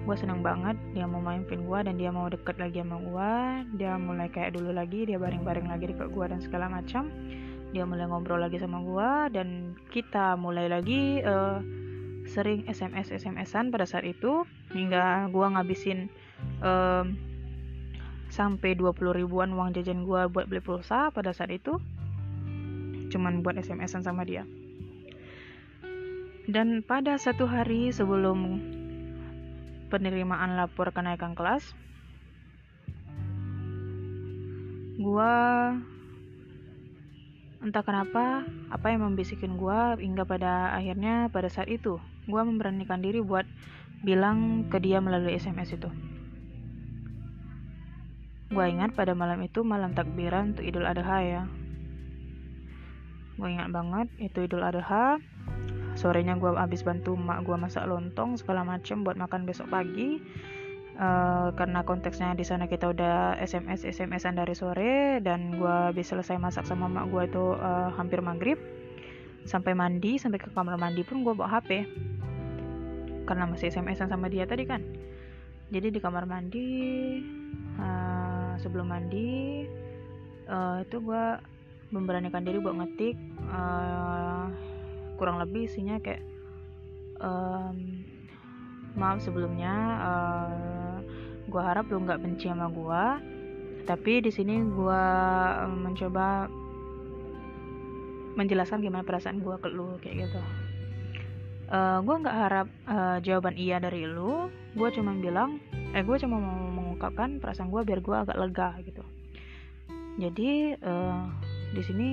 gue seneng banget dia mau mainin gue dan dia mau deket lagi sama gue dia mulai kayak dulu lagi dia baring-baring lagi deket gue dan segala macam. Dia mulai ngobrol lagi sama gue dan kita mulai lagi uh, sering SMS SMSan pada saat itu. Hingga gue ngabisin uh, sampai 20 ribuan uang jajan gue buat beli pulsa pada saat itu. Cuman buat SMSan sama dia. Dan pada satu hari sebelum penerimaan lapor kenaikan kelas. Gua entah kenapa apa yang membisikin gua hingga pada akhirnya pada saat itu gua memberanikan diri buat bilang ke dia melalui SMS itu. Gua ingat pada malam itu malam takbiran untuk Idul Adha ya. Gue ingat banget itu Idul Adha sorenya gue habis bantu mak gue masak lontong segala macem buat makan besok pagi. Uh, karena konteksnya di sana kita udah sms smsan dari sore dan gue habis selesai masak sama mak gue itu uh, hampir maghrib. Sampai mandi sampai ke kamar mandi pun gue bawa hp karena masih smsan sama dia tadi kan. Jadi di kamar mandi uh, sebelum mandi uh, itu gue memberanikan diri buat ngetik uh, kurang lebih isinya kayak um, maaf sebelumnya uh, eh, gue harap lu nggak benci sama gue tapi di sini gue mencoba menjelaskan gimana perasaan gue ke lu kayak gitu. Uh, eh, gue nggak harap uh, jawaban iya dari lu gue cuma bilang eh gue cuma mau mengungkapkan perasaan gue biar gue agak lega gitu. Jadi uh, di sini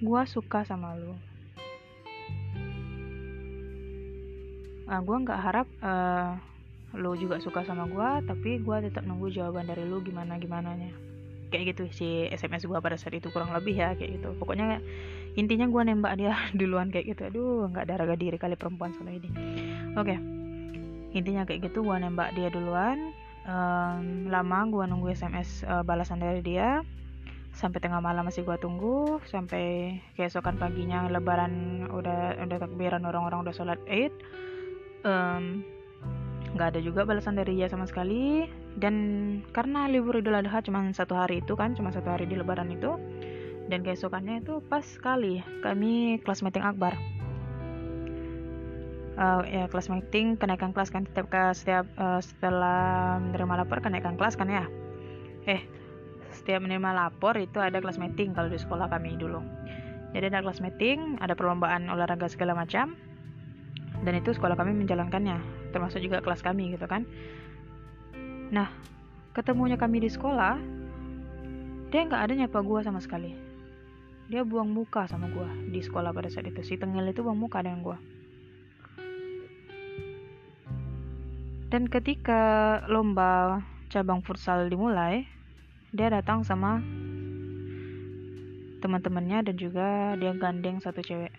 gue suka sama lu. Nah, gue nggak harap uh, lu juga suka sama gue tapi gue tetap nunggu jawaban dari lu gimana gimana nya kayak gitu si sms gue pada saat itu kurang lebih ya kayak gitu. Pokoknya intinya gue nembak dia duluan kayak gitu. Aduh nggak ada harga diri kali perempuan soal ini. Oke. Okay. intinya kayak gitu gue nembak dia duluan. Um, lama gue nunggu sms uh, balasan dari dia sampai tengah malam masih gua tunggu sampai keesokan paginya lebaran udah udah takbiran orang-orang udah sholat id nggak um, ada juga balasan dari dia sama sekali. Dan karena libur idul adha cuma satu hari itu kan cuma satu hari di lebaran itu dan keesokannya itu pas sekali. Kami kelas meeting akbar. Uh, ya kelas meeting kenaikan kelas kan setiap setiap uh, setelah menerima lapor kenaikan kelas kan ya? Eh setiap menerima lapor itu ada kelas meeting kalau di sekolah kami dulu jadi ada kelas meeting ada perlombaan olahraga segala macam dan itu sekolah kami menjalankannya termasuk juga kelas kami gitu kan Nah, ketemunya kami di sekolah, dia nggak ada nyapa gue sama sekali. Dia buang muka sama gue di sekolah pada saat itu. Si Tengil itu buang muka dengan gue. Dan ketika lomba cabang futsal dimulai, dia datang sama teman-temannya dan juga dia gandeng satu cewek.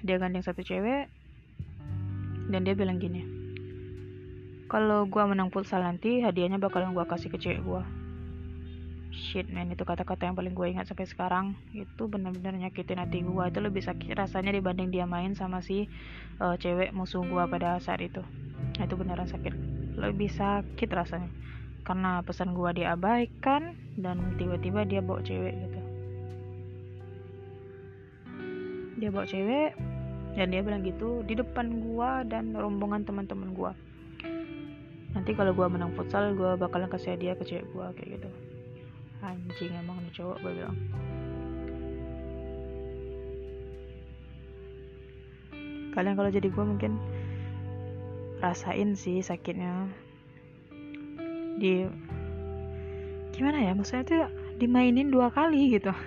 Dia gandeng satu cewek, dan dia bilang gini kalau gue menang futsal nanti hadiahnya bakalan gue kasih ke cewek gue shit man itu kata-kata yang paling gue ingat sampai sekarang. Itu benar-benar nyakitin hati gue itu lebih sakit rasanya dibanding dia main sama si uh, cewek musuh gue pada saat itu. Nah, itu beneran sakit lebih sakit rasanya. Karena pesan gue diabaikan dan tiba-tiba dia bawa cewek gitu. Dia bawa cewek dan dia bilang gitu di depan gua dan rombongan teman-teman gua. Nanti kalau gua menang futsal gua bakalan kasih hadiah ke cewek gua kayak gitu. Anjing emang nih cowok gua bilang. Kalian kalau jadi gua mungkin rasain sih sakitnya. Di gimana ya maksudnya tuh dimainin dua kali gitu.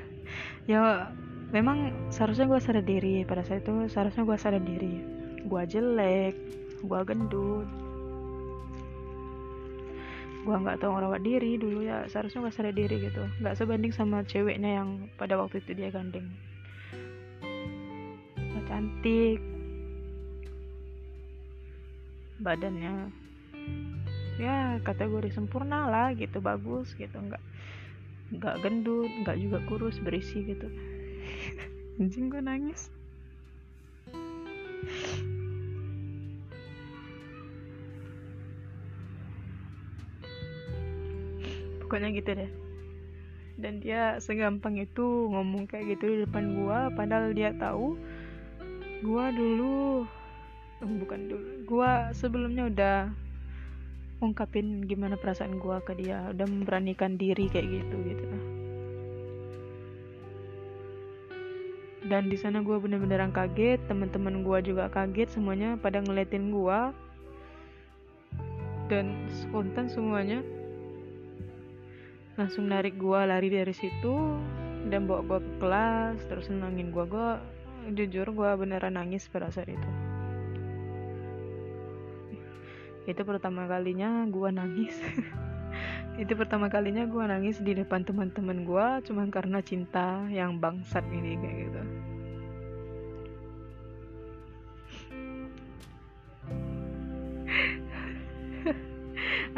Ya memang seharusnya gue sadar diri. Pada saat itu seharusnya gue sadar diri. Gue jelek gue gendut. Gue nggak tahu ngerawat diri dulu ya seharusnya gue sadar diri gitu. Nggak sebanding sama ceweknya yang pada waktu itu dia gandeng. Cantik badannya. Ya kategori sempurna lah gitu bagus gitu. Nggak nggak gendut nggak juga kurus berisi gitu. Anjing gue nangis. Pokoknya gitu deh. Dan dia segampang itu ngomong kayak gitu di depan gua padahal dia tahu gua dulu bukan dulu. Gua sebelumnya udah ungkapin gimana perasaan gua ke dia. Udah memberanikan diri kayak gitu gitu. Dan di sana gue bener-beneran kaget teman-teman gue juga kaget semuanya pada ngeliatin gue dan spontan semuanya. Langsung narik gue lari dari situ dan bawa gue ke kelas terus nenangin gue gue jujur gue beneran nangis pada saat itu itu pertama kalinya gue nangis. Itu pertama kalinya gue nangis di depan teman-teman gue cuma karena cinta yang bangsat ini kayak gitu.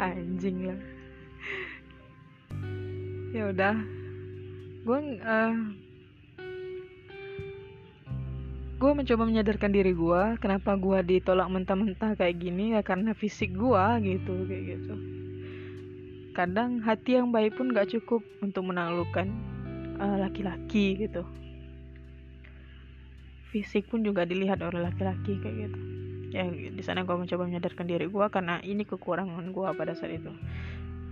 Anjing lah. Ya udah. Gue uh, gue mencoba menyadarkan diri gue kenapa gue ditolak mentah-mentah kayak gini ya karena fisik gue gitu kayak gitu. Kadang hati yang baik pun gak cukup untuk menaklukkan uh, laki-laki gitu. Fisik pun juga dilihat oleh laki-laki kayak gitu. Ya di sana gue mencoba menyadarkan diri gue karena ini kekurangan gue pada saat itu.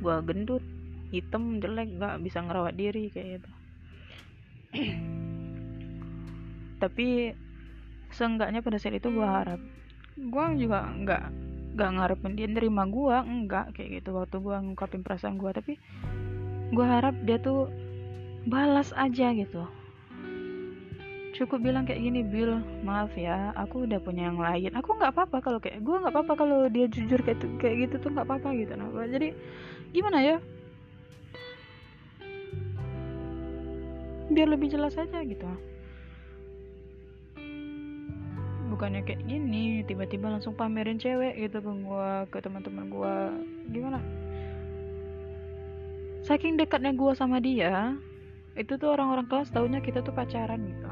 Gue gendut hitam jelek gak bisa ngerawat diri kayak gitu. Tapi seenggaknya pada saat itu gue harap gue juga nggak gak ngarepin dia nerima gue enggak kayak gitu. Waktu gue ngungkapin perasaan gue tapi gue harap dia tuh balas aja gitu. Cukup bilang kayak gini Bill maaf ya aku udah punya yang lain. Aku nggak apa-apa kalau kayak gue nggak apa-apa kalau dia jujur kayak tuh, kayak gitu tuh nggak apa-apa gitu. Nah jadi gimana ya? Biar lebih jelas aja gitu bukannya kayak gini tiba-tiba langsung pamerin cewek gitu ke gua ke teman-teman gua. Gimana? Saking dekatnya gua sama dia itu tuh orang-orang kelas taunya kita tuh pacaran gitu.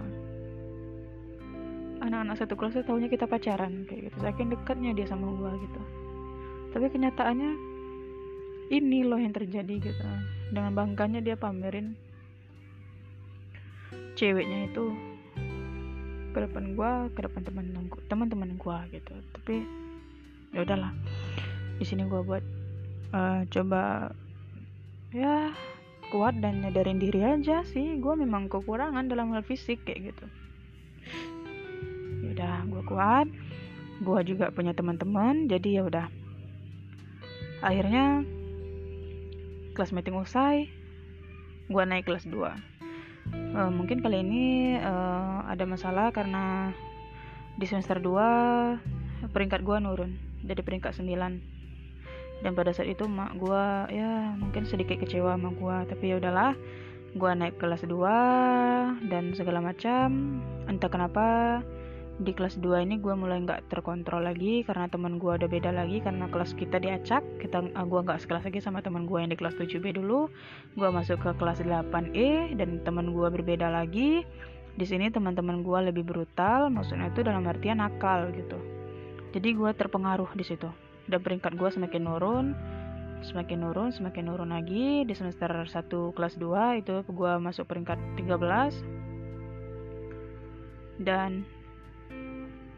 Anak-anak satu kelas tuh tahunya kita pacaran kayak gitu. Saking dekatnya dia sama gue gitu. Tapi kenyataannya ini loh yang terjadi gitu. Dengan bangkanya dia pamerin ceweknya itu ke depan gue ke depan teman-teman teman-teman gue gitu. Tapi ya udahlah. Di sini gue buat uh, coba ya kuat dan nyadarin diri aja sih. Gue memang kekurangan dalam hal fisik kayak gitu. Udah gue kuat. Gue juga punya teman-teman jadi ya udah. Akhirnya kelas meeting usai gue naik kelas 2 uh, mungkin kali ini uh, ada masalah karena di semester 2 peringkat gue nurun dari peringkat 9 dan pada saat itu mak gue ya mungkin sedikit kecewa sama gue tapi ya udahlah gue naik kelas 2 dan segala macam. Entah kenapa di kelas 2 ini gue mulai nggak terkontrol lagi karena teman gue udah beda lagi karena kelas kita diacak. Kita uh, ah, gue nggak sekelas lagi sama teman gue yang di kelas 7B dulu. Gue masuk ke kelas 8E dan teman gue berbeda lagi. Di sini teman-teman gue lebih brutal maksudnya itu dalam artian nakal gitu. Jadi gue terpengaruh di situ. Dan peringkat gue semakin nurun semakin nurun semakin nurun lagi. Di semester 1 kelas 2 itu gue masuk peringkat 13 dan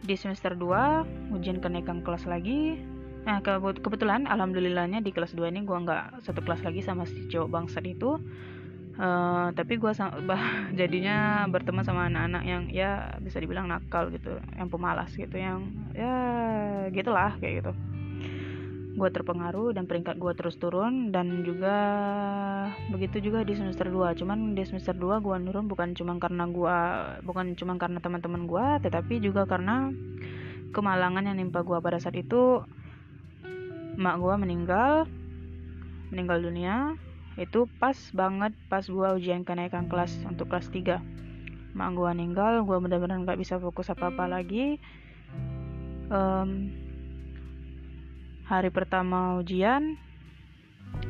di semester 2 ujian kenaikan kelas lagi. Nah ke kebetulan alhamdulillahnya di kelas 2 ini gue nggak satu kelas lagi sama si cowok bangsat itu. Uh, tapi gue jadinya berteman sama anak-anak yang ya bisa dibilang nakal gitu yang pemalas gitu yang ya gitulah kayak gitu. Gue terpengaruh dan peringkat gue terus turun dan juga begitu juga di semester 2 cuman di semester 2 gue nurun bukan cuma karena gue bukan cuma karena teman-teman gue tetapi juga karena kemalangan yang nimpa gue pada saat itu mak gue meninggal meninggal dunia. Itu pas banget pas gue ujian kenaikan kelas untuk kelas 3 mak gue meninggal gue benar-benar nggak bisa fokus apa-apa lagi. Um, hari pertama ujian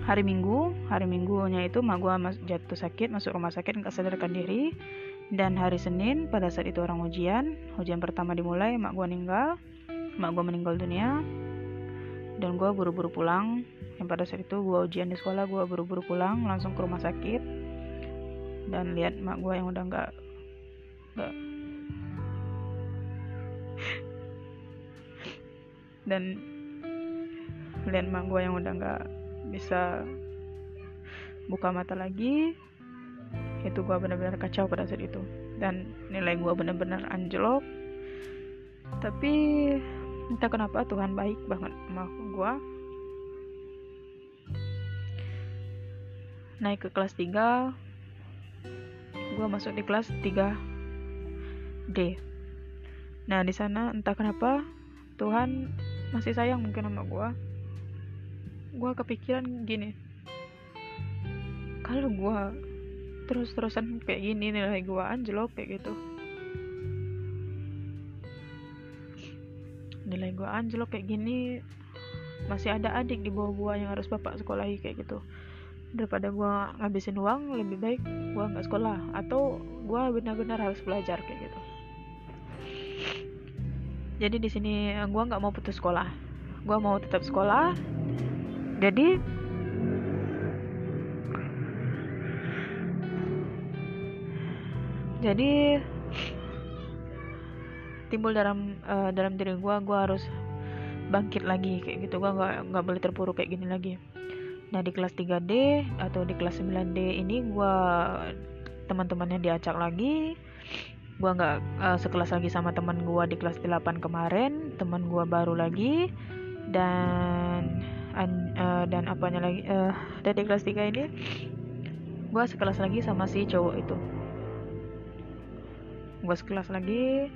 hari minggu hari minggunya itu mak gue jatuh sakit masuk rumah sakit nggak sadarkan diri. Dan hari Senin pada saat itu orang ujian ujian pertama dimulai mak gue meninggal mak gue meninggal dunia. Dan gue buru-buru pulang. Yang pada saat itu gue ujian di sekolah gue buru-buru pulang langsung ke rumah sakit. Dan lihat mak gue yang udah nggak nggak. Dan lihat mak gue yang udah nggak bisa buka mata lagi itu gue benar-benar kacau pada saat itu. Dan nilai gue benar-benar anjlok. Tapi entah kenapa Tuhan baik banget sama gue naik ke kelas 3 gue masuk di kelas 3 D. Nah di sana entah kenapa Tuhan masih sayang mungkin sama gue gue kepikiran gini. Kalau gue terus-terusan kayak gini nilai gue anjlok kayak gitu. Nilai gue anjlok kayak gini masih ada adik di bawah gue yang harus bapak sekolahi kayak gitu. Daripada gue ngabisin uang lebih baik gue nggak sekolah. Atau gue benar-benar harus belajar kayak gitu. Jadi di sini gue nggak mau putus sekolah. Gue mau tetap sekolah jadi jadi timbul dalam uh, dalam diri gue gue harus bangkit lagi kayak gitu. Gue nggak nggak boleh terpuruk kayak gini lagi. Nah di kelas 3D atau di kelas 9D ini gue teman-temannya diacak lagi. Gue nggak uh, sekelas lagi sama teman gue di kelas 8 kemarin. Teman gue baru lagi. Dan uh, dan apanya lagi uh, dari kelas 3 ini gue sekelas lagi sama si cowok itu. Gue sekelas lagi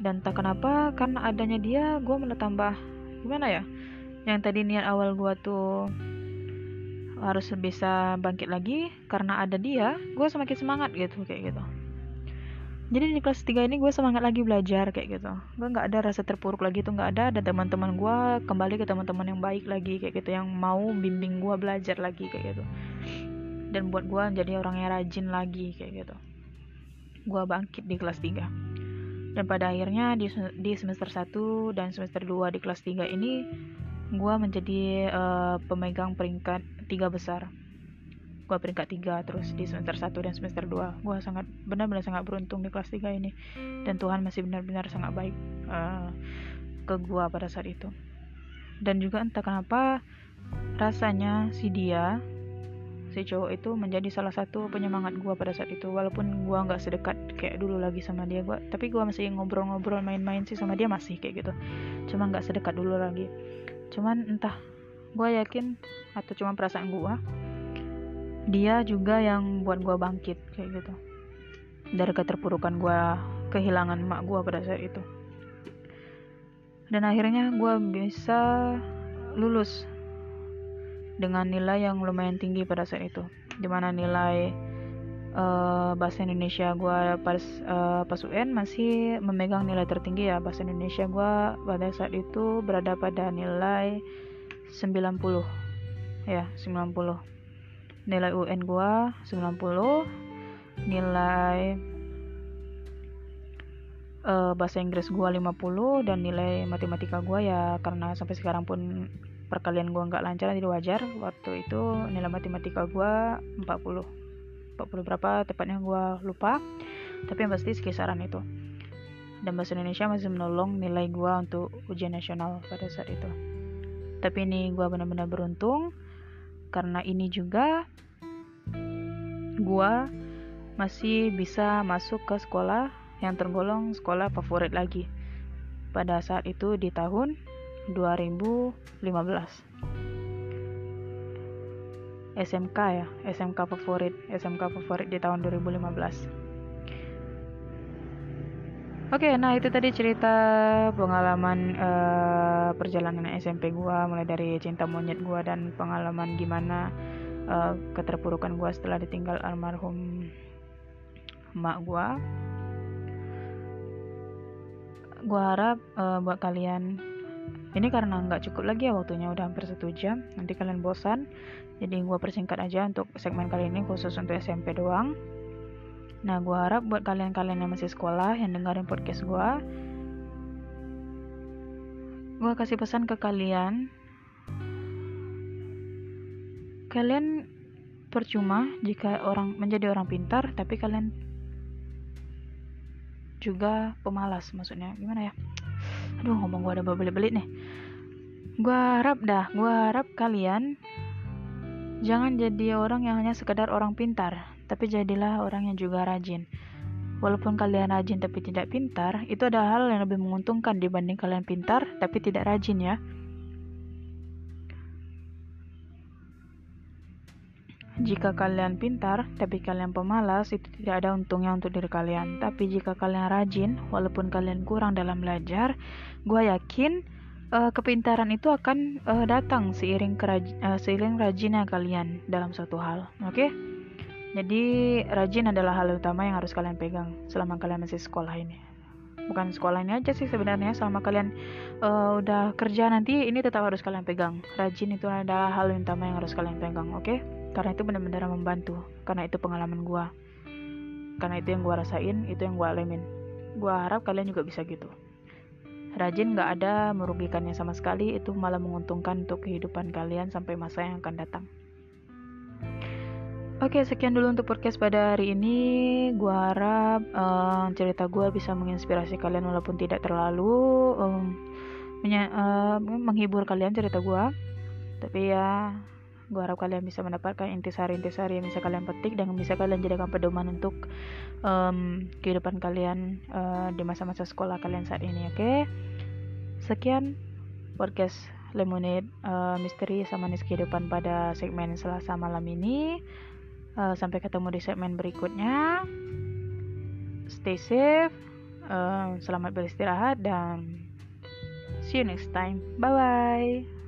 dan tak kenapa karena adanya dia gue malah tambah gimana ya yang tadi niat awal gue tuh harus bisa bangkit lagi karena ada dia gue semakin semangat gitu kayak gitu jadi di kelas 3 ini gue semangat lagi belajar kayak gitu. Gue nggak ada rasa terpuruk lagi tuh nggak ada. Ada teman-teman gue kembali ke teman-teman yang baik lagi kayak gitu yang mau bimbing gue belajar lagi kayak gitu. Dan buat gue jadi orang yang rajin lagi kayak gitu. Gue bangkit di kelas 3 dan pada akhirnya di, di semester 1 dan semester 2 di kelas 3 ini gue menjadi uh, pemegang peringkat tiga besar gue peringkat tiga terus di semester 1 dan semester 2 gue sangat benar-benar sangat beruntung di kelas 3 ini. Dan Tuhan masih benar-benar sangat baik uh, ke gue pada saat itu. Dan juga entah kenapa rasanya si dia si cowok itu menjadi salah satu penyemangat gue pada saat itu. Walaupun gue nggak sedekat kayak dulu lagi sama dia gua tapi gue masih ngobrol-ngobrol main-main sih sama dia masih kayak gitu. Cuma nggak sedekat dulu lagi. Cuman entah gue yakin atau cuma perasaan gue dia juga yang buat gue bangkit kayak gitu. Dari keterpurukan gue kehilangan emak gue pada saat itu. Dan akhirnya gue bisa lulus dengan nilai yang lumayan tinggi pada saat itu. Di mana nilai uh, bahasa Indonesia gue pas uh, pas UN masih memegang nilai tertinggi ya. Bahasa Indonesia gue pada saat itu berada pada nilai 90 ya 90 nilai UN gue 90 nilai uh, bahasa Inggris gue 50 dan nilai matematika gue ya karena sampai sekarang pun perkalian gue nggak lancar jadi wajar. Waktu itu nilai matematika gue 40 40 berapa tepatnya gue lupa tapi yang pasti sekisaran itu. Dan bahasa Indonesia masih menolong nilai gue untuk ujian nasional pada saat itu. Tapi ini gue benar-benar beruntung karena ini juga gue masih bisa masuk ke sekolah yang tergolong sekolah favorit lagi pada saat itu di tahun 2015 SMK ya SMK favorit SMK favorit di tahun 2015 Oke, okay, nah itu tadi cerita pengalaman uh, perjalanan SMP gua mulai dari cinta monyet gua dan pengalaman gimana uh, keterpurukan gua setelah ditinggal almarhum emak gua. Gua harap uh, buat kalian ini karena nggak cukup lagi ya waktunya udah hampir satu jam nanti kalian bosan jadi gue persingkat aja untuk segmen kali ini khusus untuk SMP doang nah gue harap buat kalian-kalian yang masih sekolah yang dengerin podcast gue gue kasih pesan ke kalian. Kalian percuma jika orang menjadi orang pintar tapi kalian juga pemalas maksudnya. Gimana ya? Aduh ngomong gue ada belit-belit nih. Gue harap dah gue harap kalian jangan jadi orang yang hanya sekedar orang pintar tapi jadilah orang yang juga rajin walaupun kalian rajin tapi tidak pintar itu ada hal yang lebih menguntungkan dibanding kalian pintar tapi tidak rajin ya Jika kalian pintar, tapi kalian pemalas, itu tidak ada untungnya untuk diri kalian. Tapi jika kalian rajin, walaupun kalian kurang dalam belajar, gue yakin uh, kepintaran itu akan uh, datang seiring uh, seiring rajinnya kalian dalam suatu hal. Oke? Okay? Jadi rajin adalah hal utama yang harus kalian pegang selama kalian masih sekolah ini. Bukan sekolah ini aja sih sebenarnya, selama kalian uh, udah kerja nanti ini tetap harus kalian pegang. Rajin itu adalah hal utama yang harus kalian pegang, oke? Okay? karena itu benar-benar membantu karena itu pengalaman gue karena itu yang gue rasain itu yang gue alamin gue harap kalian juga bisa gitu rajin gak ada merugikannya sama sekali itu malah menguntungkan untuk kehidupan kalian sampai masa yang akan datang Oke, sekian dulu untuk podcast pada hari ini. Gue harap um, cerita gue bisa menginspirasi kalian walaupun tidak terlalu um, uh, menghibur kalian cerita gue. Tapi ya gue harap kalian bisa mendapatkan intisari-intisari yang bisa kalian petik dan bisa kalian jadikan pedoman untuk um, kehidupan kalian uh, di masa-masa sekolah kalian saat ini oke okay? sekian podcast Lemonade uh, Misteri sama nis kehidupan pada segmen Selasa malam ini uh, sampai ketemu di segmen berikutnya. Stay safe uh, selamat beristirahat dan see you next time. Bye bye